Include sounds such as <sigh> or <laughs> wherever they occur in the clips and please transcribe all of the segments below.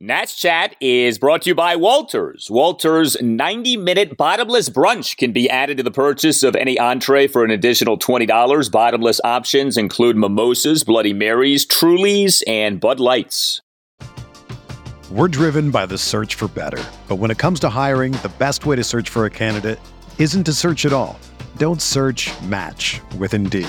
Nats Chat is brought to you by Walters. Walters 90 minute bottomless brunch can be added to the purchase of any entree for an additional $20. Bottomless options include mimosas, Bloody Marys, Trulies, and Bud Lights. We're driven by the search for better. But when it comes to hiring, the best way to search for a candidate isn't to search at all. Don't search match with Indeed.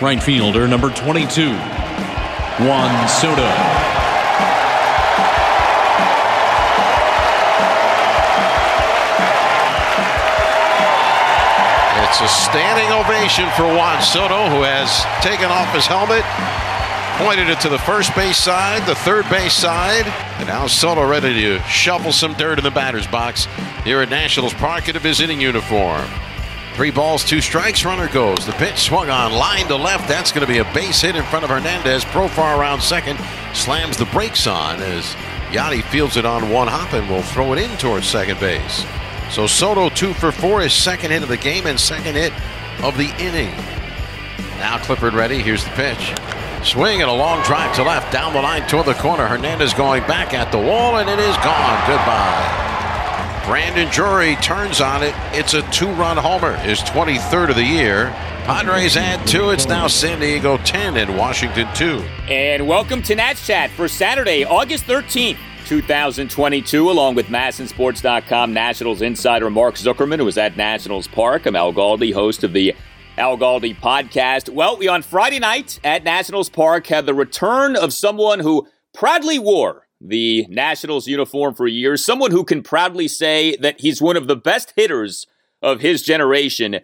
Right fielder number 22, Juan Soto. It's a standing ovation for Juan Soto, who has taken off his helmet, pointed it to the first base side, the third base side, and now Soto ready to shovel some dirt in the batter's box here at Nationals Park in a visiting uniform. Three balls, two strikes, runner goes. The pitch swung on, line to left. That's going to be a base hit in front of Hernandez. Profar around second, slams the brakes on as Yadi fields it on one hop and will throw it in towards second base. So Soto two for four, his second hit of the game and second hit of the inning. Now Clippard ready. Here's the pitch. Swing and a long drive to left, down the line toward the corner. Hernandez going back at the wall, and it is gone. Goodbye. Brandon Drury turns on it. It's a two-run homer, his 23rd of the year. Padres add two. It's now San Diego 10 and Washington 2. And welcome to Nats Chat for Saturday, August 13th. 2022, along with MASNsports.com Nationals insider Mark Zuckerman, who was at Nationals Park. I'm Al Galdi, host of the Al Galdi podcast. Well, we on Friday night at Nationals Park had the return of someone who proudly wore the Nationals uniform for years, someone who can proudly say that he's one of the best hitters of his generation.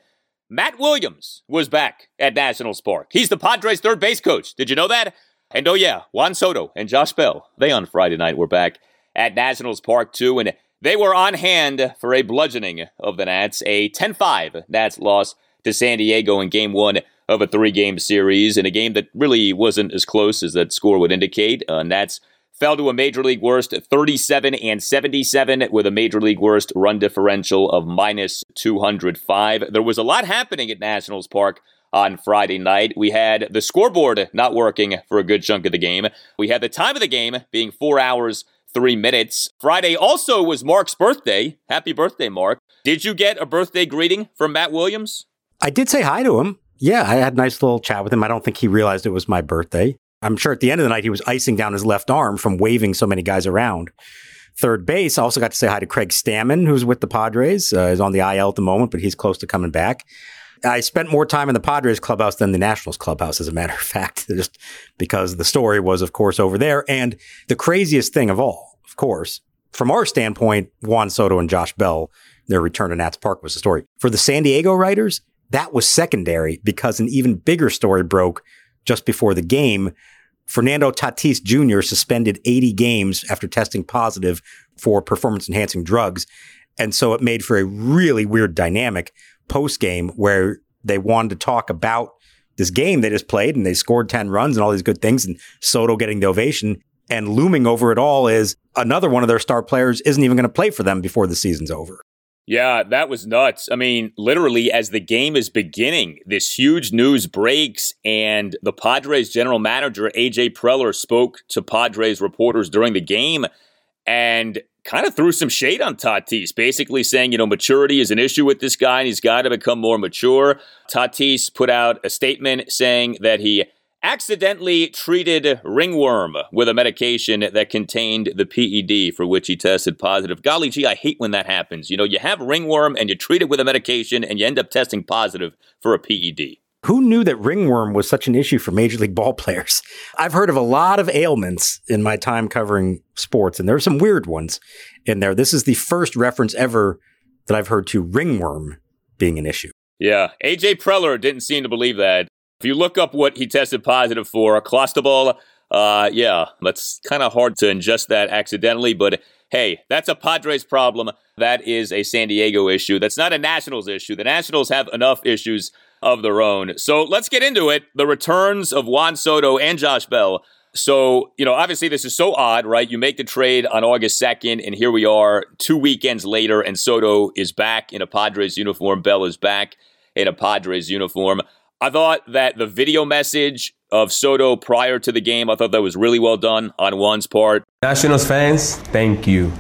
Matt Williams was back at Nationals Park. He's the Padres' third base coach. Did you know that? And oh, yeah, Juan Soto and Josh Bell, they on Friday night were back at Nationals Park too, and they were on hand for a bludgeoning of the Nats, a 10 5 Nats loss to San Diego in game one of a three game series, in a game that really wasn't as close as that score would indicate. Uh, Nats fell to a major league worst 37 and 77 with a major league worst run differential of minus 205. There was a lot happening at Nationals Park on Friday night. We had the scoreboard not working for a good chunk of the game. We had the time of the game being four hours, three minutes. Friday also was Mark's birthday. Happy birthday, Mark. Did you get a birthday greeting from Matt Williams? I did say hi to him. Yeah, I had a nice little chat with him. I don't think he realized it was my birthday. I'm sure at the end of the night he was icing down his left arm from waving so many guys around. Third base, I also got to say hi to Craig Stammen, who's with the Padres. Uh, he's on the IL at the moment, but he's close to coming back. I spent more time in the Padres clubhouse than the Nationals clubhouse, as a matter of <laughs> fact, just because the story was, of course, over there. And the craziest thing of all, of course, from our standpoint, Juan Soto and Josh Bell, their return to Nats Park was the story. For the San Diego writers, that was secondary because an even bigger story broke just before the game. Fernando Tatis Jr. suspended 80 games after testing positive for performance enhancing drugs. And so it made for a really weird dynamic post game where they wanted to talk about this game they just played and they scored 10 runs and all these good things and Soto getting the ovation. And looming over it all is another one of their star players isn't even going to play for them before the season's over. Yeah, that was nuts. I mean, literally, as the game is beginning, this huge news breaks, and the Padres general manager, AJ Preller, spoke to Padres reporters during the game. And kind of threw some shade on Tatis, basically saying, you know, maturity is an issue with this guy and he's got to become more mature. Tatis put out a statement saying that he accidentally treated ringworm with a medication that contained the PED for which he tested positive. Golly gee, I hate when that happens. You know, you have ringworm and you treat it with a medication and you end up testing positive for a PED. Who knew that ringworm was such an issue for Major League ball <laughs> players? I've heard of a lot of ailments in my time covering sports, and there are some weird ones in there. This is the first reference ever that I've heard to ringworm being an issue. Yeah, AJ Preller didn't seem to believe that. If you look up what he tested positive for, clostebol, uh, yeah, that's kind of hard to ingest that accidentally, but hey, that's a Padres problem. That is a San Diego issue. That's not a Nationals issue. The Nationals have enough issues of their own. So let's get into it. The returns of Juan Soto and Josh Bell. So, you know, obviously this is so odd, right? You make the trade on August 2nd, and here we are two weekends later, and Soto is back in a Padres uniform. Bell is back in a Padres uniform. I thought that the video message of Soto prior to the game, I thought that was really well done on Juan's part. Nationals fans, thank you.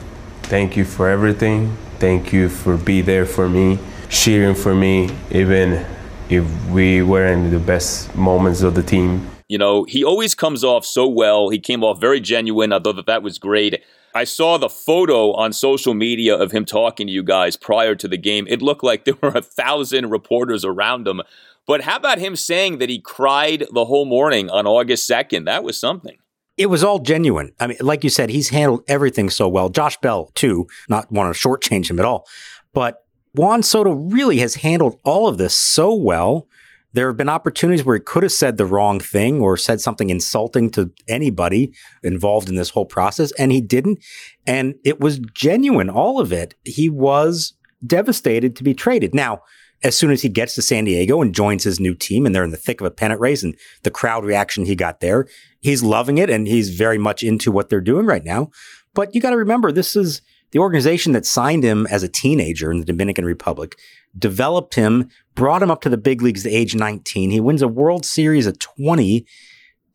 Thank you for everything. Thank you for being there for me, cheering for me, even if we were in the best moments of the team. You know, he always comes off so well. He came off very genuine. I thought that that was great. I saw the photo on social media of him talking to you guys prior to the game. It looked like there were a thousand reporters around him but how about him saying that he cried the whole morning on August 2nd? That was something. It was all genuine. I mean, like you said, he's handled everything so well. Josh Bell, too, not want to shortchange him at all. But Juan Soto really has handled all of this so well. There have been opportunities where he could have said the wrong thing or said something insulting to anybody involved in this whole process, and he didn't. And it was genuine, all of it. He was devastated to be traded. Now, as soon as he gets to San Diego and joins his new team and they're in the thick of a pennant race and the crowd reaction he got there, he's loving it and he's very much into what they're doing right now. But you got to remember, this is the organization that signed him as a teenager in the Dominican Republic, developed him, brought him up to the big leagues at age 19. He wins a World Series at 20,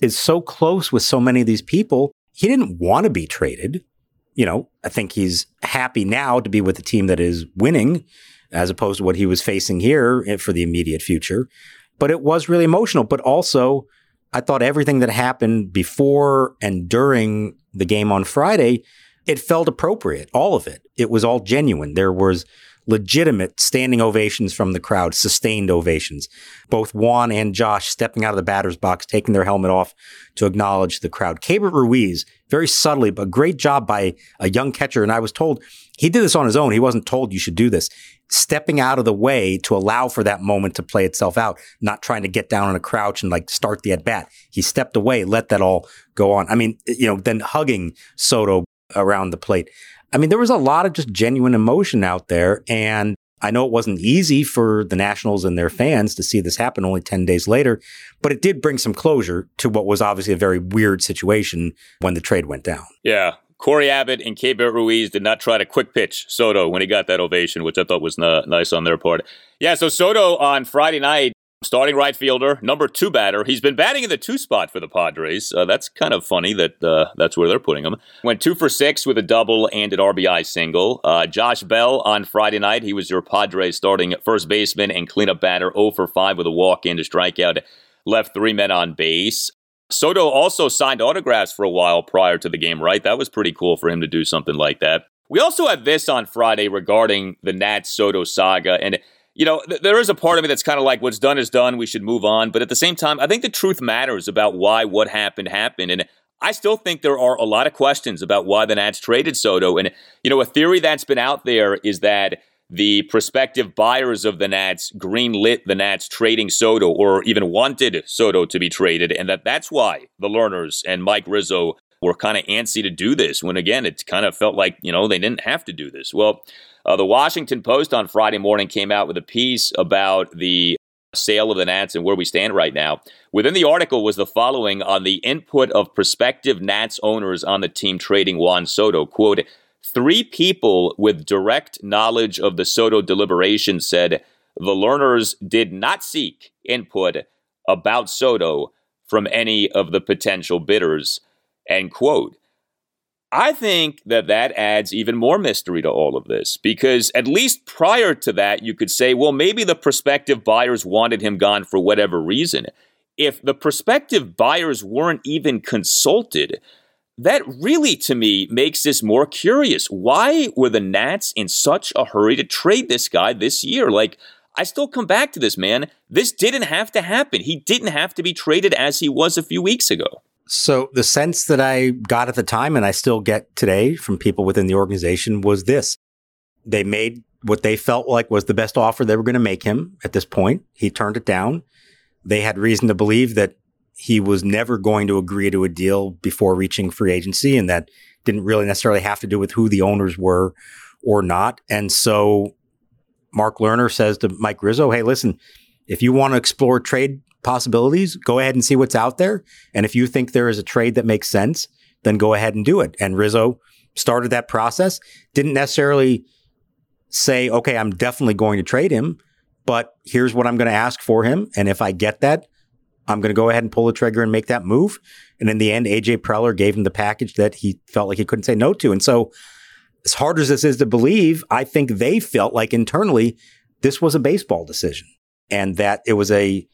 is so close with so many of these people. He didn't want to be traded. You know, I think he's happy now to be with a team that is winning as opposed to what he was facing here for the immediate future. But it was really emotional. But also, I thought everything that happened before and during the game on Friday, it felt appropriate. All of it. It was all genuine. There was legitimate standing ovations from the crowd, sustained ovations. Both Juan and Josh stepping out of the batter's box, taking their helmet off to acknowledge the crowd. Keibert Ruiz, very subtly, but great job by a young catcher. And I was told he did this on his own. He wasn't told you should do this. Stepping out of the way to allow for that moment to play itself out, not trying to get down on a crouch and like start the at bat. He stepped away, let that all go on. I mean, you know, then hugging Soto around the plate. I mean, there was a lot of just genuine emotion out there. And I know it wasn't easy for the Nationals and their fans to see this happen only 10 days later, but it did bring some closure to what was obviously a very weird situation when the trade went down. Yeah. Cory Abbott and Keibert Ruiz did not try to quick pitch Soto when he got that ovation, which I thought was n- nice on their part. Yeah, so Soto on Friday night starting right fielder, number two batter. He's been batting in the two spot for the Padres. Uh, that's kind of funny that uh, that's where they're putting him. Went two for six with a double and an RBI single. Uh, Josh Bell on Friday night. He was your Padres starting first baseman and cleanup batter, 0 for 5 with a walk and a strikeout. Left three men on base. Soto also signed autographs for a while prior to the game, right? That was pretty cool for him to do something like that. We also had this on Friday regarding the Nat Soto saga. And you know, th- there is a part of me that's kind of like, what's done is done. We should move on. But at the same time, I think the truth matters about why what happened happened. And I still think there are a lot of questions about why the Nats traded Soto. And, you know, a theory that's been out there is that the prospective buyers of the Nats greenlit the Nats trading Soto or even wanted Soto to be traded. And that that's why the Lerners and Mike Rizzo were kind of antsy to do this when, again, it kind of felt like, you know, they didn't have to do this. Well, uh, the Washington Post on Friday morning came out with a piece about the sale of the Nats and where we stand right now. Within the article was the following on the input of prospective Nats owners on the team trading Juan Soto. Quote, three people with direct knowledge of the Soto deliberation said the Lerners did not seek input about Soto from any of the potential bidders. End quote. I think that that adds even more mystery to all of this because at least prior to that, you could say, well, maybe the prospective buyers wanted him gone for whatever reason. if the prospective buyers weren't even consulted, that really, to me, makes this more curious. Why were the Nats in such a hurry to trade this guy this year? Like, I still come back to this, man. This didn't have to happen. He didn't have to be traded as he was a few weeks ago. So, the sense that I got at the time, and I still get today from people within the organization, was this they made what they felt like was the best offer they were going to make him at this point. He turned it down. They had reason to believe that he was never going to agree to a deal before reaching free agency, and that didn't really necessarily have to do with who the owners were or not. And so Mark Lerner says to Mike Rizzo, hey, listen, if you want to explore trade possibilities, go ahead and see what's out there. And if you think there is a trade that makes sense, then go ahead and do it. And Rizzo started that process, didn't necessarily say, okay, I'm definitely going to trade him, but here's what I'm going to ask for him. And if I get that, I'm going to go ahead and pull the trigger and make that move. And in the end, AJ Preller gave him the package that he felt like he couldn't say no to. And so, as hard as this is to believe, I think they felt like internally this was a baseball decision and that it was a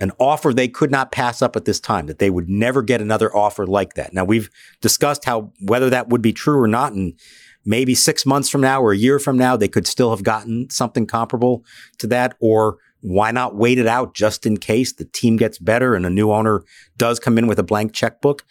an offer they could not pass up at this time, that they would never get another offer like that. Now, we've discussed how whether that would be true or not, and maybe six months from now or a year from now, they could still have gotten something comparable to that. Or why not wait it out just in case the team gets better and a new owner does come in with a blank checkbook?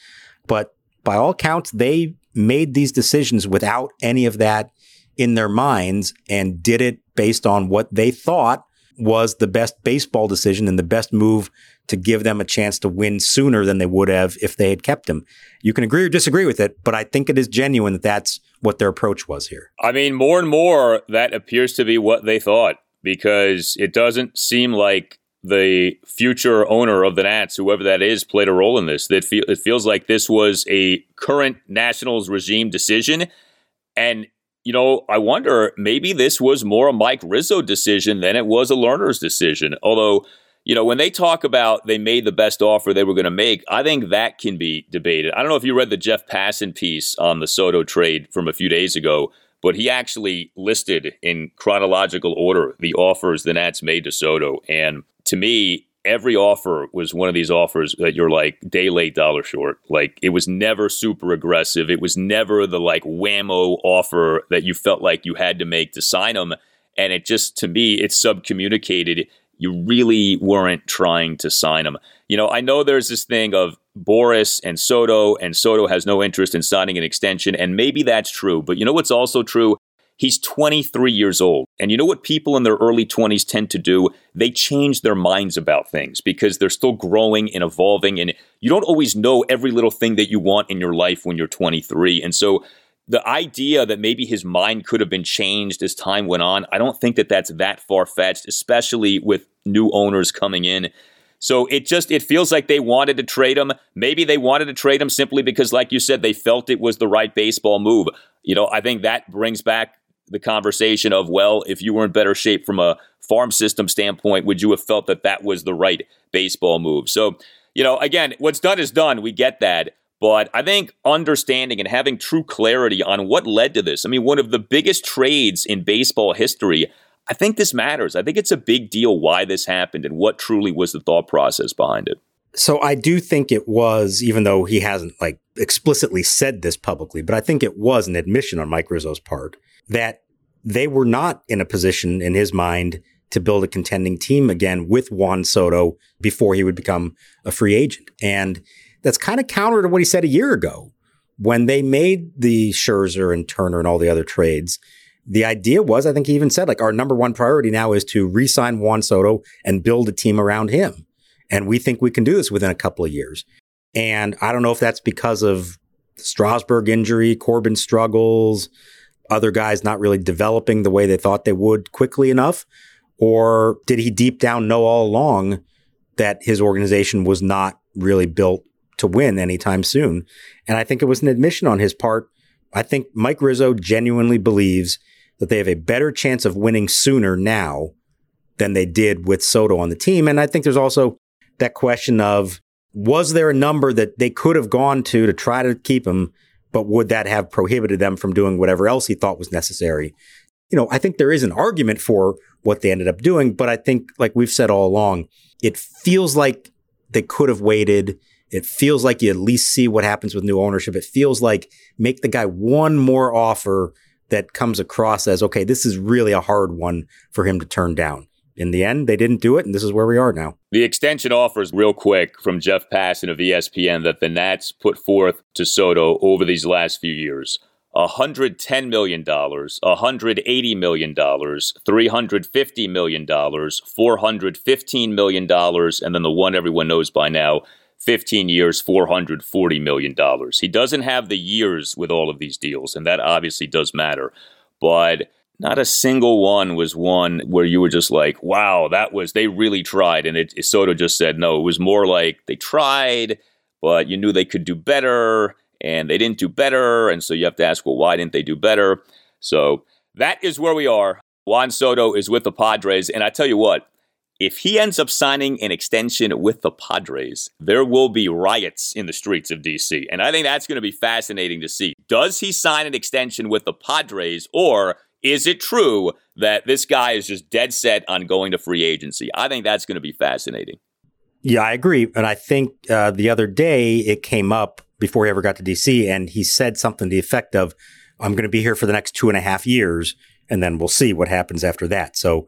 But by all counts, they made these decisions without any of that in their minds and did it based on what they thought was the best baseball decision and the best move to give them a chance to win sooner than they would have if they had kept him. You can agree or disagree with it, but I think it is genuine that that's what their approach was here. I mean, more and more that appears to be what they thought because it doesn't seem like the future owner of the Nats, whoever that is, played a role in this. That feel, it feels like this was a current Nationals regime decision, and you know, I wonder maybe this was more a Mike Rizzo decision than it was a Lerner's decision. Although, you know, when they talk about they made the best offer they were going to make, I think that can be debated. I don't know if you read the Jeff Passan piece on the Soto trade from a few days ago, but he actually listed in chronological order the offers the Nats made to Soto. And to me, every offer was one of these offers that you're like day late, dollar short. Like it was never super aggressive. It was never the like whammo offer that you felt like you had to make to sign him. And it just, to me, it subcommunicated. You really weren't trying to sign him. You know, I know there's this thing of Boras and Soto, and Soto has no interest in signing an extension. And maybe that's true. But you know what's also true? He's 23 years old. And you know what people in their early 20s tend to do? They change their minds about things because they're still growing and evolving. And you don't always know every little thing that you want in your life when you're 23. And so the idea that maybe his mind could have been changed as time went on, I don't think that that's that far fetched, especially with new owners coming in. So it just it feels like they wanted to trade him. Maybe they wanted to trade him simply because, like you said, they felt it was the right baseball move. You know, I think that brings back the conversation of, well, if you were in better shape from a farm system standpoint, would you have felt that that was the right baseball move? So, you know, again, what's done is done. We get that. But I think understanding and having true clarity on what led to this, I mean, one of the biggest trades in baseball history, I think this matters. I think it's a big deal why this happened and what truly was the thought process behind it. So I do think it was, even though he hasn't like explicitly said this publicly, but I think it was an admission on Mike Rizzo's part that they were not in a position in his mind to build a contending team again with Juan Soto before he would become a free agent. And that's kind of counter to what he said a year ago when they made the Scherzer and Turner and all the other trades. The idea was, I think he even said, like, our number one priority now is to re sign Juan Soto and build a team around him. And we think we can do this within a couple of years. And I don't know if that's because of Strasburg injury, Corbin struggles, other guys not really developing the way they thought they would quickly enough? Or did he deep down know all along that his organization was not really built to win anytime soon? And I think it was an admission on his part. I think Mike Rizzo genuinely believes that they have a better chance of winning sooner now than they did with Soto on the team. And I think there's also that question of was there a number that they could have gone to to try to keep him but would that have prohibited them from doing whatever else he thought was necessary? You know, I think there is an argument for what they ended up doing, but I think, like we've said all along, it feels like they could have waited. It feels like you at least see what happens with new ownership. It feels like make the guy one more offer that comes across as, okay, this is really a hard one for him to turn down. In the end, they didn't do it, and this is where we are now. The extension offers, real quick, from Jeff Passan of ESPN that the Nats put forth to Soto over these last few years. $110 million, $180 million, $350 million, $415 million, and then the one everyone knows by now, 15 years, $440 million. He doesn't have the years with all of these deals, and that obviously does matter. But not a single one was one where you were just like, wow, that was, they really tried. And it, Soto just said, no, it was more like they tried, but you knew they could do better and they didn't do better. And so you have to ask, well, why didn't they do better? So that is where we are. Juan Soto is with the Padres. And I tell you what, if he ends up signing an extension with the Padres, there will be riots in the streets of DC. And I think that's going to be fascinating to see. Does he sign an extension with the Padres, or is it true that this guy is just dead set on going to free agency? I think that's going to be fascinating. Yeah, I agree. And I think uh, the other day it came up before he ever got to DC, and he said something to the effect of, I'm going to be here for the next two and a half years, and then we'll see what happens after that. So,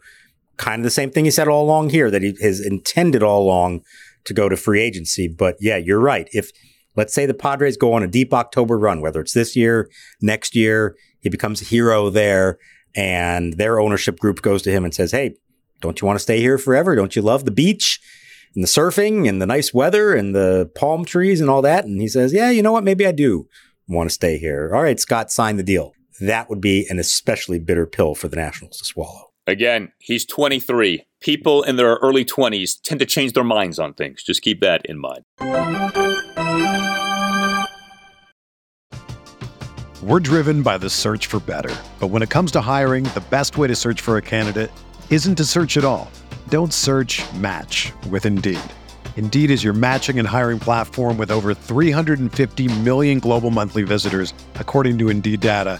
kind of the same thing he said all along here that he has intended all along to go to free agency. But yeah, you're right. If let's say the Padres go on a deep October run, whether it's this year, next year, he becomes a hero there, and their ownership group goes to him and says, Hey, don't you want to stay here forever? Don't you love the beach and the surfing and the nice weather and the palm trees and all that? And he says, Yeah, you know what? Maybe I do want to stay here. All right, Scott, sign the deal. That would be an especially bitter pill for the Nationals to swallow. Again, he's 23. People in their early 20s tend to change their minds on things. Just keep that in mind. We're driven by the search for better. But when it comes to hiring, the best way to search for a candidate isn't to search at all. Don't search match with Indeed. Indeed is your matching and hiring platform with over 350 million global monthly visitors, according to Indeed data,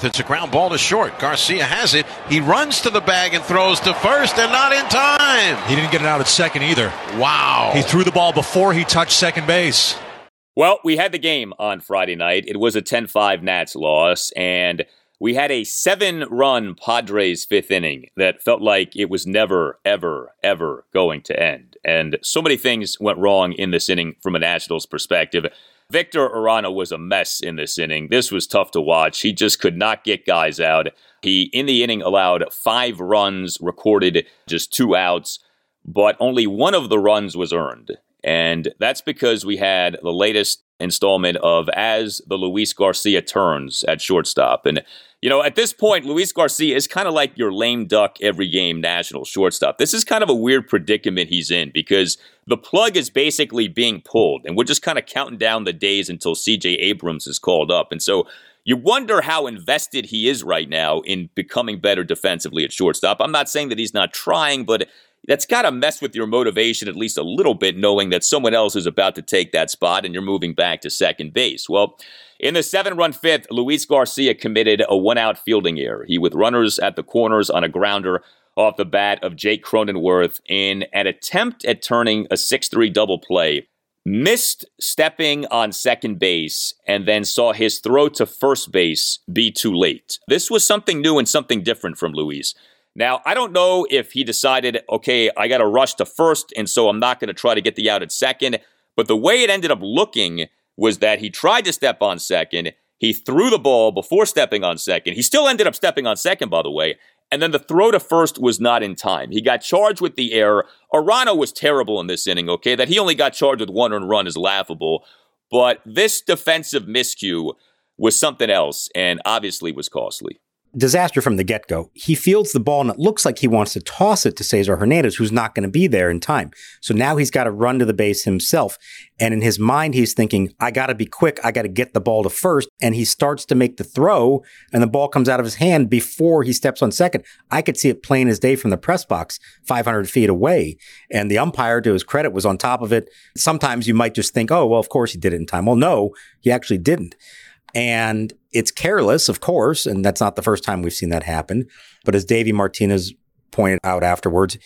Cronenworth, it's a ground ball to short. Garcia has it. He runs to the bag and throws to first, and not in time. He didn't get it out at second either. Wow. He threw the ball before he touched second base. Well, we had the game on Friday night. It was a 10 5 Nats loss, and we had a seven run Padres fifth inning that felt like it was never, ever, ever going to end. And so many things went wrong in this inning from a Nationals perspective. Victor Arano was a mess in this inning. This was tough to watch. He just could not get guys out. He, in the inning, allowed five runs, recorded just two outs, but only one of the runs was earned. And that's because we had the latest installment of As the Luis Garcia Turns at shortstop. And, you know, at this point, Luis Garcia is kind of like your lame duck every game national shortstop. This is kind of a weird predicament he's in because the plug is basically being pulled, and we're just kind of counting down the days until CJ Abrams is called up. And so you wonder how invested he is right now in becoming better defensively at shortstop. I'm not saying that he's not trying, but that's got to mess with your motivation at least a little bit, knowing that someone else is about to take that spot and you're moving back to second base. Well, in the seven run fifth, Luis Garcia committed a one out fielding error. He, with runners at the corners on a grounder off the bat of Jake Cronenworth in an attempt at turning a 6 3 double play, missed stepping on second base and then saw his throw to first base be too late. This was something new and something different from Luis. Now, I don't know if he decided, okay, I got to rush to first, and so I'm not going to try to get the out at second. But the way it ended up looking, was that he tried to step on second. He threw the ball before stepping on second. He still ended up stepping on second, by the way. And then the throw to first was not in time. He got charged with the error. Arano was terrible in this inning, okay? That he only got charged with one run is laughable. But this defensive miscue was something else and obviously was costly disaster from the get go. He fields the ball and it looks like he wants to toss it to Cesar Hernandez, who's not going to be there in time. So now he's got to run to the base himself. And in his mind, he's thinking, I got to be quick. I got to get the ball to first. And he starts to make the throw and the ball comes out of his hand before he steps on second. I could see it plain as day from the press box 500 feet away. And the umpire, to his credit, was on top of it. Sometimes you might just think, oh, well, of course he did it in time. Well, no, he actually didn't. And it's careless, of course, and that's not the first time we've seen that happen. But as Davey Martinez pointed out afterwards,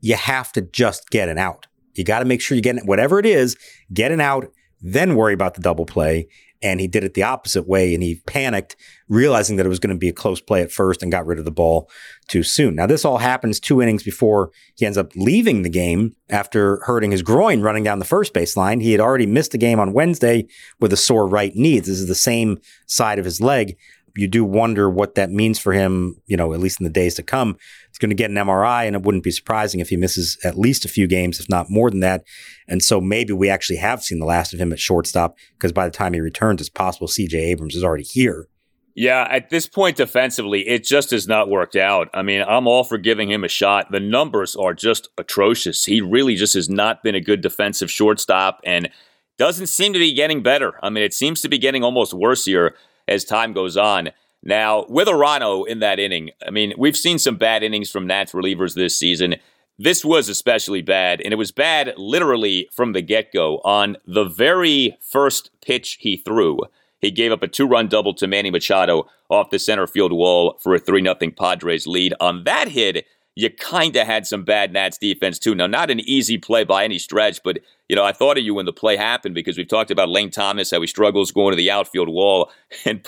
you have to just get an out. You got to make sure you get whatever it is, get an out, then worry about the double play and he did it the opposite way and he panicked realizing that it was going to be a close play at first and got rid of the ball too soon. Now this all happens two innings before he ends up leaving the game after hurting his groin running down the first baseline. He had already missed the game on Wednesday with a sore right knee. This is the same side of his leg you do wonder what that means for him, you know, at least in the days to come. He's going to get an MRI, and it wouldn't be surprising if he misses at least a few games, if not more than that. And so maybe we actually have seen the last of him at shortstop because by the time he returns, it's possible CJ Abrams is already here. Yeah, at this point defensively, it just has not worked out. I mean, I'm all for giving him a shot. The numbers are just atrocious. He really just has not been a good defensive shortstop and doesn't seem to be getting better. I mean, it seems to be getting almost worse here as time goes on. Now, with Arano in that inning, I mean, we've seen some bad innings from Nats relievers this season. This was especially bad, and it was bad literally from the get go. On the very first pitch he threw, he gave up a two run double to Manny Machado off the center field wall for a 3 0 Padres lead. On that hit, you kind of had some bad Nats defense too. Now, not an easy play by any stretch, but you know, I thought of you when the play happened because we've talked about Lane Thomas, how he struggles going to the outfield wall, <laughs> and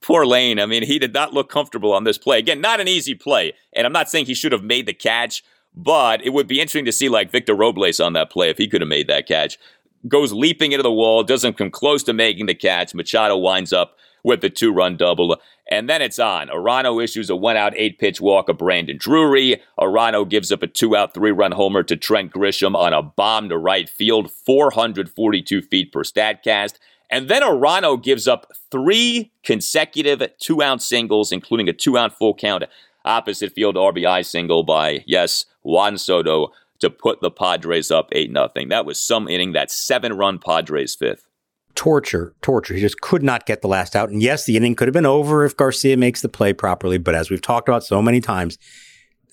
poor Lane. I mean, he did not look comfortable on this play. Again, not an easy play, and I'm not saying he should have made the catch, but it would be interesting to see like Victor Robles on that play if he could have made that catch. Goes leaping into the wall, doesn't come close to making the catch. Machado winds up with the two run double. And then it's on. Arano issues a one out, eight pitch walk of Brandon Drury. Arano gives up a two out, three run homer to Trent Grisham on a bomb to right field, 442 feet per StatCast. And then Arano gives up three consecutive two out singles, including a two out full count opposite field RBI single by, yes, Juan Soto to put the Padres up 8 0. That was some inning. That seven run Padres fifth torture, torture. He just could not get the last out. And yes, the inning could have been over if Garcia makes the play properly. But as we've talked about so many times,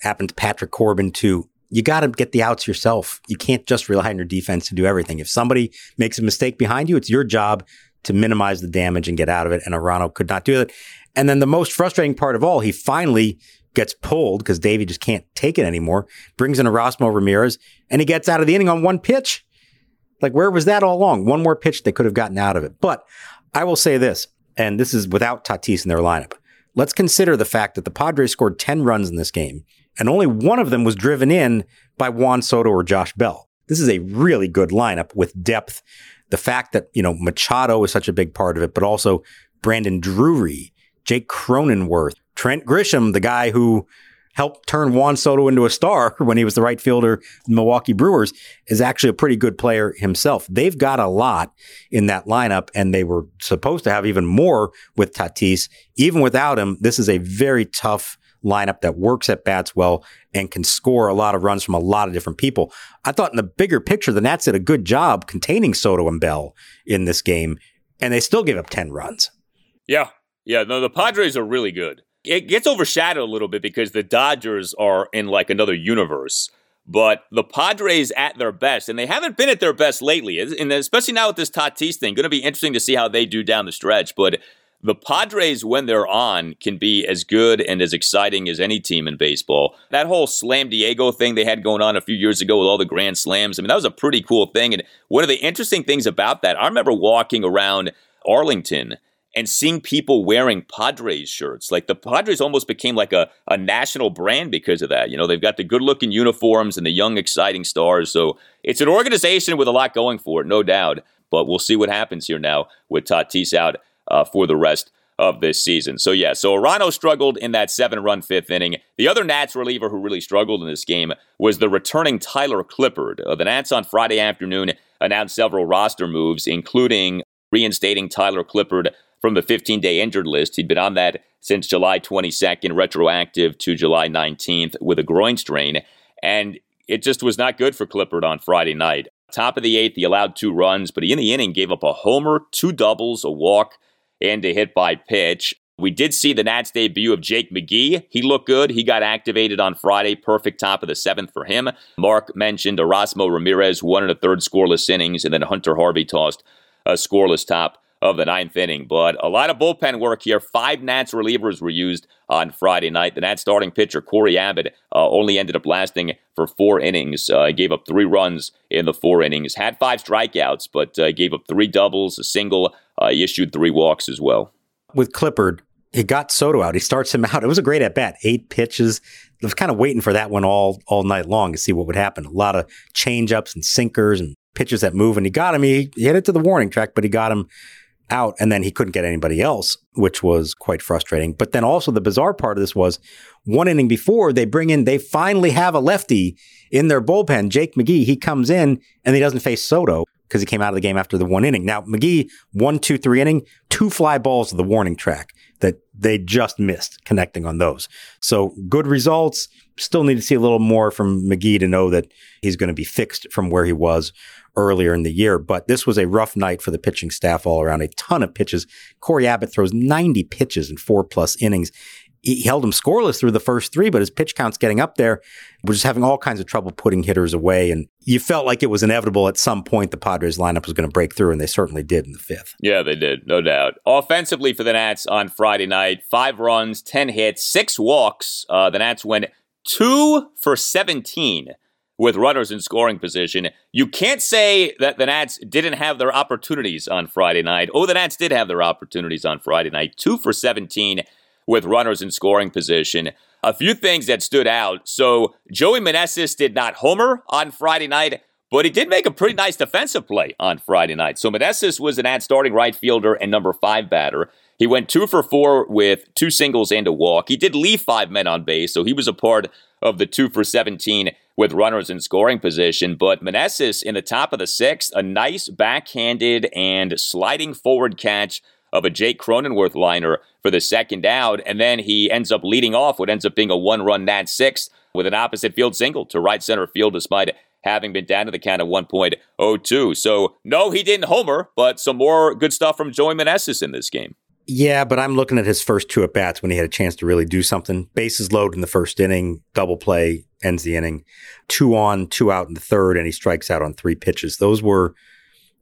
happened to Patrick Corbin too. You got to get the outs yourself. You can't just rely on your defense to do everything. If somebody makes a mistake behind you, it's your job to minimize the damage and get out of it. And Arano could not do that. And then the most frustrating part of all, he finally gets pulled because Davey just can't take it anymore. Brings in Erasmo Ramirez, and he gets out of the inning on one pitch. Like, where was that all along? One more pitch they could have gotten out of it. But I will say this, and this is without Tatis in their lineup. Let's consider the fact that the Padres scored 10 runs in this game, and only one of them was driven in by Juan Soto or Josh Bell. This is a really good lineup with depth. The fact that, you know, Machado is such a big part of it, but also Brandon Drury, Jake Cronenworth, Trent Grisham, the guy who helped turn Juan Soto into a star <laughs> when he was the right fielder, Milwaukee Brewers, is actually a pretty good player himself. They've got a lot in that lineup, and they were supposed to have even more with Tatis. Even without him, this is a very tough lineup that works at bats well and can score a lot of runs from a lot of different people. I thought in the bigger picture, the Nats did a good job containing Soto and Bell in this game, and they still gave up 10 runs. Yeah. Yeah. No, the Padres are really good it gets overshadowed a little bit because the Dodgers are in like another universe. But the Padres at their best, and they haven't been at their best lately, and especially now with this Tatis thing, going to be interesting to see how they do down the stretch. But the Padres, when they're on, can be as good and as exciting as any team in baseball. That whole Slam Diego thing they had going on a few years ago with all the Grand Slams, I mean, that was a pretty cool thing. And one of the interesting things about that, I remember walking around Arlington and seeing people wearing Padres shirts. Like the Padres almost became like a, a national brand because of that. You know, they've got the good looking uniforms and the young, exciting stars. So it's an organization with a lot going for it, no doubt. But we'll see what happens here now with Tatis out uh, for the rest of this season. So, yeah, so Arano struggled in that seven run fifth inning. The other Nats reliever who really struggled in this game was the returning Tyler Clippard. Uh, the Nats on Friday afternoon announced several roster moves, including reinstating Tyler Clippard from the 15 day injured list. He'd been on that since July 22nd, retroactive to July 19th with a groin strain. And it just was not good for Clippard on Friday night. Top of the eighth, he allowed two runs, but he in the inning gave up a homer, two doubles, a walk, and a hit by pitch. We did see the Nats debut of Jake McGee. He looked good. He got activated on Friday. Perfect top of the seventh for him. Mark mentioned Erasmo Ramirez, one and a third scoreless innings, and then Hunter Harvey tossed a scoreless top of the ninth inning. But a lot of bullpen work here. Five Nats relievers were used on Friday night. The Nats starting pitcher, Cory Abbott, uh, only ended up lasting for four innings. Uh, gave up three runs in the four innings. Had five strikeouts, but uh, gave up three doubles, a single. Uh, he issued three walks as well. With Clippard, he got Soto out. He starts him <laughs> out. It was a great at bat. Eight pitches. I was kind of waiting for that one all all night long to see what would happen. A lot of change ups and sinkers and pitches that move, and he got him. He, he hit it to the warning track, but he got him out, and then he couldn't get anybody else, which was quite frustrating. But then also the bizarre part of this was one inning before they bring in, they finally have a lefty in their bullpen, Jake McGee. He comes in and he doesn't face Soto because he came out of the game after the one inning. Now McGee, one, two, three inning, two fly balls to the warning track that they just missed connecting on those. So good results. Still need to see a little more from McGee to know that he's going to be fixed from where he was earlier in the year. But this was a rough night for the pitching staff all around. A ton of pitches. Cory Abbott throws 90 pitches in four plus innings. He held him scoreless through the first three, but his pitch count's getting up there. We're just having all kinds of trouble putting hitters away. And you felt like it was inevitable at some point the Padres lineup was going to break through, and they certainly did in the fifth. Yeah, they did, no doubt. Offensively for the Nats on Friday night, five runs, 10 hits, six walks. Uh, the Nats went two for 17 with runners in scoring position. You can't say that the Nats didn't have their opportunities on Friday night. Oh, the Nats did have their opportunities on Friday night. Two for 17 with runners in scoring position. A few things that stood out. So, Joey Meneses did not homer on Friday night, but he did make a pretty nice defensive play on Friday night. So, Meneses was an ad starting right fielder and number five batter. He went two for four with two singles and a walk. He did leave five men on base, so he was a part of the two for 17 with runners in scoring position. But Meneses in the top of the sixth, a nice backhanded and sliding forward catch of a Jake Cronenworth liner for the second out. And then he ends up leading off what ends up being a one run Nat sixth with an opposite field single to right center field despite having been down to the count of 1.02. So, no, he didn't homer, but some more good stuff from Joey Meneses in this game. Yeah, but I'm looking at his first two at bats when he had a chance to really do something. Bases loaded in the first inning, double play ends the inning, two on, two out in the third, and he strikes out on three pitches. Those were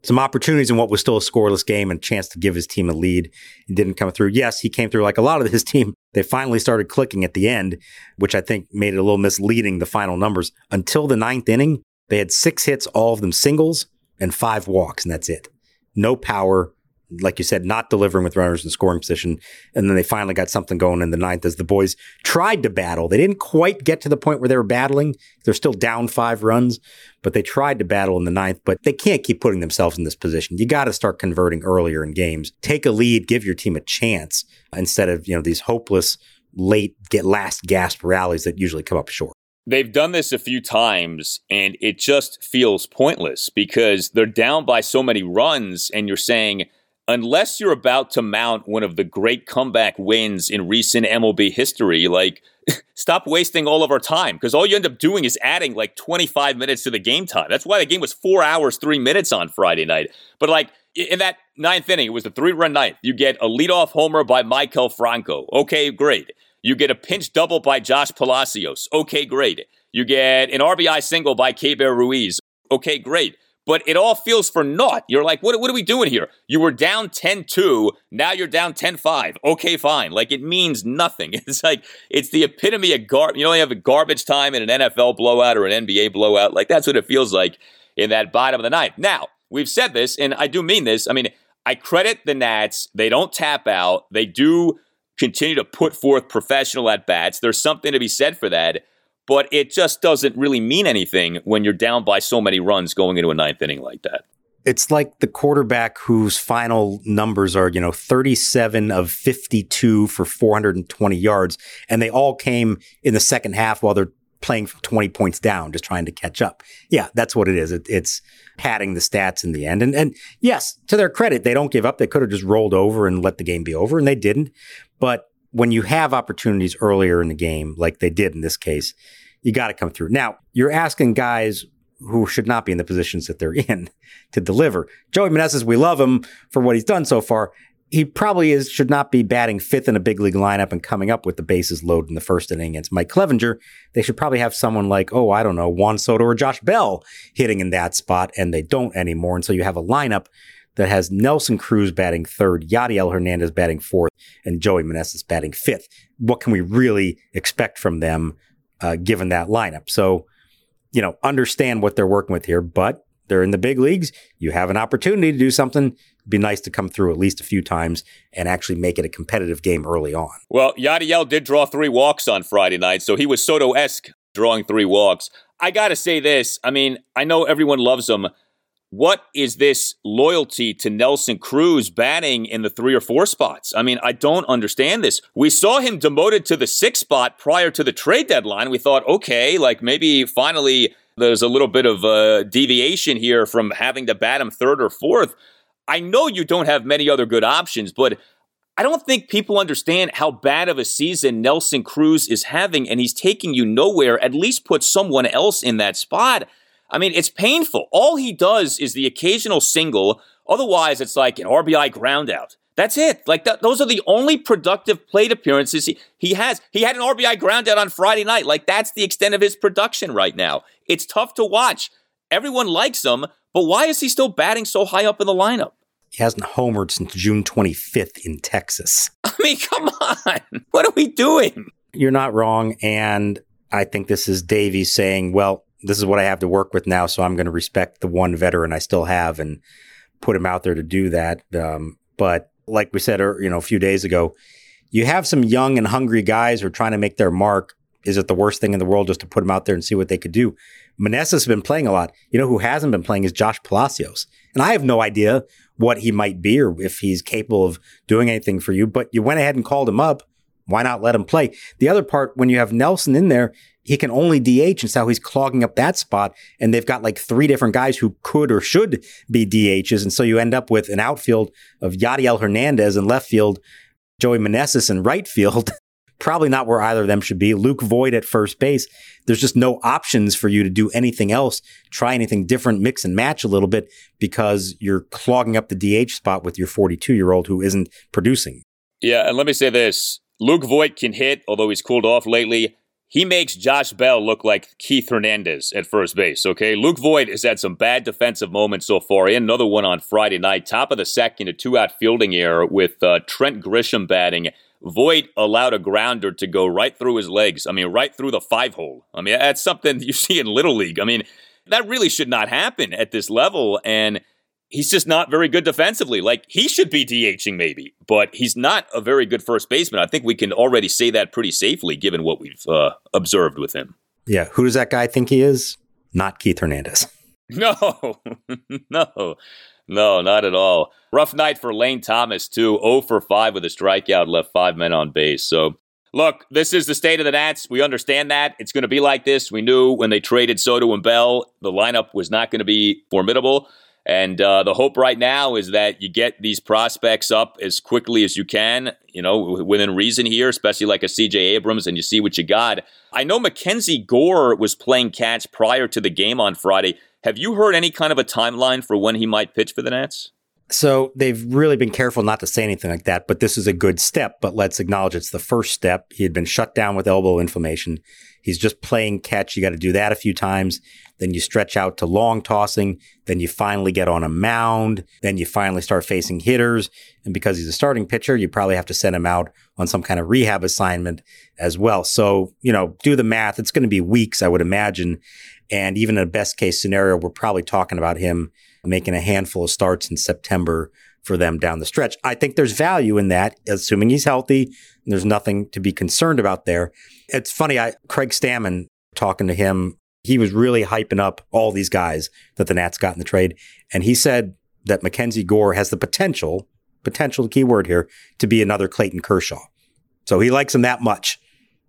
some opportunities in what was still a scoreless game and a chance to give his team a lead. Didn't come through. Yes, he came through like a lot of his <laughs> team. They finally started clicking at the end, which I think made it a little misleading, the final numbers. Until the ninth inning, they had six hits, all of them singles, and five walks, and that's it. No power, like you said, not delivering with runners in scoring position. And then they finally got something going in the ninth as the boys tried to battle. They didn't quite get to the point where they were battling. They're still down five runs, but they tried to battle in the ninth. But they can't keep putting themselves in this position. You got to start converting earlier in games. Take a lead, give your team a chance instead of, you know, these hopeless late get last gasp rallies that usually come up short. They've done this a few times and it just feels pointless because they're down by so many runs and you're saying, unless you're about to mount one of the great comeback wins in recent MLB history, like <laughs> stop wasting all of our time because all you end up doing is adding like 25 minutes to the game time. That's why the game was four hours, three minutes on Friday night. But like in that ninth inning, it was a three run ninth. You get a leadoff homer by Maikel Franco. Okay, great. You get a pinch double by Josh Palacios. Okay, great. You get an RBI single by Keibert Ruiz. Okay, great but it all feels for naught. You're like, what, what are we doing here? You were down 10 2, now you're down 10 5. Okay, fine. Like, it means nothing. <laughs> It's like, it's the epitome of garbage. You only have a garbage time in an NFL blowout or an NBA blowout. Like, that's what it feels like in that bottom of the ninth. Now, we've said this, and I do mean this. I mean, I credit the Nats. They don't tap out, they do continue to put forth professional at bats. There's something to be said for that but it just doesn't really mean anything when you're down by so many runs going into a ninth inning like that. it's like the quarterback whose final numbers are, you know, 37 of 52 for 420 yards. And they all came in the second half while they're playing from 20 points down, just trying to catch up. Yeah, that's what it is. It, it's padding the stats in the end. And, and yes, to their credit, they don't give up. They could have just rolled over and let the game be over, and they didn't. But when you have opportunities earlier in the game, like they did in this case, you got to come through. Now, you're asking guys who should not be in the positions that they're in <laughs> to deliver. Joey Meneses, we love him for what he's done so far. He probably is should not be batting fifth in a big league lineup and coming up with the bases loaded in the first inning against Mike Clevinger. They should probably have someone like, oh, I don't know, Juan Soto or Josh Bell hitting in that spot, and they don't anymore. And so you have a lineup that has Nelson Cruz batting third, Yadiel Hernandez batting fourth, and Joey Meneses batting fifth. What can we really expect from them uh, given that lineup? So you know, understand what they're working with here, but they're in the big leagues. You have an opportunity to do something. It'd be nice to come through at least a few times and actually make it a competitive game early on. Well, Yadiel did draw three walks on Friday night, so he was Soto esque drawing three walks. I got to say this. I mean, I know everyone loves him. What is this loyalty to Nelson Cruz batting in the three or four spots? I mean, I don't understand this. We saw him demoted to the sixth spot prior to the trade deadline. We thought, okay, like maybe finally there's a little bit of a deviation here from having to bat him third or fourth. I know you don't have many other good options, but I don't think people understand how bad of a season Nelson Cruz is having, and he's taking you nowhere. At least put someone else in that spot. I mean, it's painful. All he does is the occasional single. Otherwise, it's like an RBI groundout. That's it. Like th- those are the only productive plate appearances he, he has. He had an RBI groundout on Friday night. Like that's the extent of his production right now. It's tough to watch. Everyone likes him, but why is he still batting so high up in the lineup? He hasn't homered since June 25th in Texas. <laughs> I mean, come on. What are we doing? You're not wrong. And I think this is Davey's saying, well, this is what I have to work with now. So I'm going to respect the one veteran I still have and put him out there to do that. Um, but like we said, er, you know, a few days ago, you have some young and hungry guys who are trying to make their mark. Is it the worst thing in the world just to put them out there and see what they could do? Meneses has been playing a lot. You know who hasn't been playing is Josh Palacios. And I have no idea what he might be or if he's capable of doing anything for you, but you went ahead and called him up. Why not let him play? The other part, when you have Nelson in there, he can only DH, and so he's clogging up that spot. And they've got like three different guys who could or should be DHs, and so you end up with an outfield of Yadiel Hernandez in left field, Joey Meneses in right field. <laughs> Probably not where either of them should be. Luke Voit at first base. There's just no options for you to do anything else, try anything different, mix and match a little bit because you're clogging up the DH spot with your 42 year old who isn't producing. Yeah, and let me say this Luke Voit can hit, although he's cooled off lately. He makes Josh Bell look like Keith Hernandez at first base, okay? Luke Voit has had some bad defensive moments so far. He another one on Friday night, top of the second, a two out fielding error with uh, Trent Grisham batting. Voit allowed a grounder to go right through his legs. I mean, right through the five hole. I mean, that's something <laughs> you see in Little League. I mean, that really should not happen at this level. And he's just not very good defensively. Like he should be DHing maybe, but he's not a very good first baseman. I think we can already say that pretty safely given what we've uh, observed with him. Yeah, who does that guy think he is? Not Keith Hernandez. <laughs> No, <laughs> no, no, not at all. Rough night for Lane Thomas too. 0 for 5 with a strikeout, left five men on base. So. Look, this is the state of the Nats. We understand that. It's going to be like this. We knew when they traded Soto and Bell, the lineup was not going to be formidable. And uh, the hope right now is that you get these prospects up as quickly as you can, you know, within reason here, especially like a CJ Abrams, and you see what you got. I know Mackenzie Gore was playing catch prior to the game on Friday. Have you heard any kind of a timeline for when he might pitch for the Nats? So they've really been careful not to say anything like that, but this is a good step. But let's acknowledge it's the first step. He had been shut down with elbow inflammation. He's just playing catch. You got to do that a few times. Then you stretch out to long tossing. Then you finally get on a mound. Then you finally start facing hitters. And because he's a starting pitcher, you probably have to send him out on some kind of rehab assignment as well. So, you know, do the math. It's going to be weeks, I would imagine. And even in a best case scenario, we're probably talking about him making a handful of starts in September for them down the stretch. I think there's value in that, assuming he's healthy. there's nothing to be concerned about there. It's funny, I Craig Stammen talking to him he was really hyping up all these guys that the Nats got in the trade. And he said that Mackenzie Gore has the potential, potential key word here, to be another Clayton Kershaw. So he likes him that much.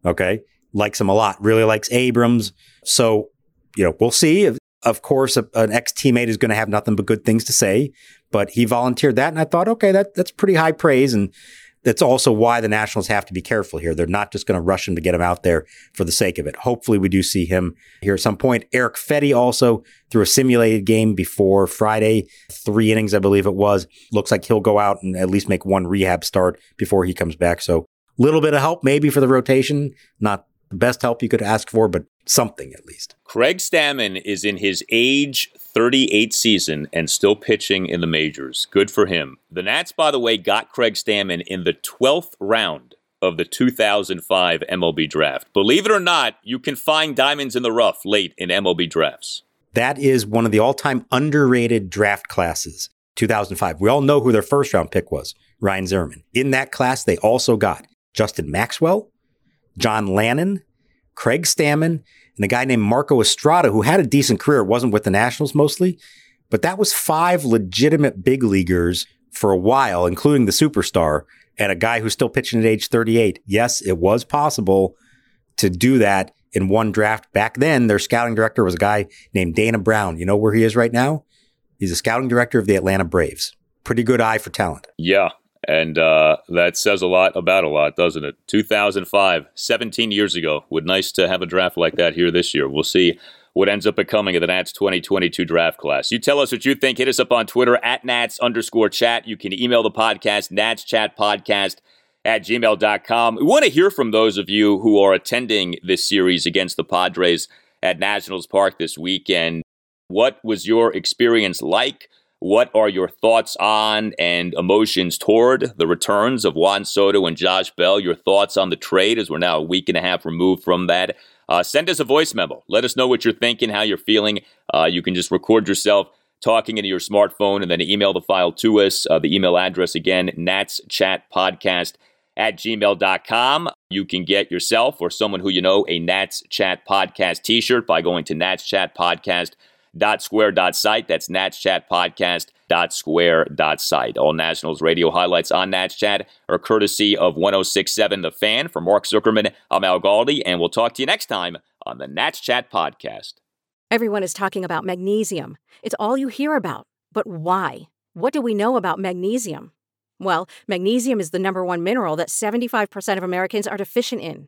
Okay. Likes him a lot. Really likes Abrams. So, you know, we'll see. Of course, a, an ex teammate is going to have nothing but good things to say, but he volunteered that. And I thought, okay, that, that's pretty high praise. And that's also why the Nationals have to be careful here. They're not just going to rush him to get him out there for the sake of it. Hopefully, we do see him here at some point. Erick Fedde also threw a simulated game before Friday, three innings, I believe it was. Looks like he'll go out and at least make one rehab start before he comes back. So, a little bit of help maybe for the rotation. Not the best help you could ask for, but something at least. Craig Stammen is in his age 38 season and still pitching in the majors. Good for him. The Nats, by the way, got Craig Stammen in the 12th round of the 2005 MLB draft. Believe it or not, you can find diamonds in the rough late in MLB drafts. That is one of the all time underrated draft classes, 2005. We all know who their first round pick was Ryan Zimmerman. In that class, they also got Justin Maxwell, John Lannan, Craig Stammen, and a guy named Marco Estrada, who had a decent career, wasn't with the Nationals mostly, but that was five legitimate big leaguers for a while, including the superstar and a guy who's still pitching at age 38. Yes, it was possible to do that in one draft. Back then, their scouting director was a guy named Dana Brown. You know where he is right now? He's a scouting director of the Atlanta Braves. Pretty good eye for talent. Yeah, and uh, that says a lot about a lot, doesn't it? 2005, 17 years ago. Would nice to have a draft like that here this year. We'll see what ends up becoming of the Nats 2022 draft class. You tell us what you think. Hit us up on Twitter at Nats underscore chat. You can email the podcast, Nats Chat Podcast at gmail.com. We want to hear from those of you who are attending this series against the Padres at Nationals Park this weekend. What was your experience like? What are your thoughts on and emotions toward the returns of Juan Soto and Josh Bell? Your thoughts on the trade as we're now a week and a half removed from that. Uh, send us a voice memo. Let us know what you're thinking, how you're feeling. Uh, you can just record yourself talking into your smartphone and then email the file to us. Uh, the email address again, natschatpodcast at gmail.com. You can get yourself or someone who you know a Nats Chat Podcast t shirt by going to Nats Chat dot square dot site. That's Nats Chat Podcast dot square dot site. All Nationals radio highlights on Nats Chat are courtesy of 1067 The Fan. For Mark Zuckerman, I'm Al Galdi, and we'll talk to you next time on the Nats Chat Podcast. Everyone is talking about magnesium. It's all you hear about. But why? What do we know about magnesium? Well, magnesium is the number one mineral that 75% of Americans are deficient in.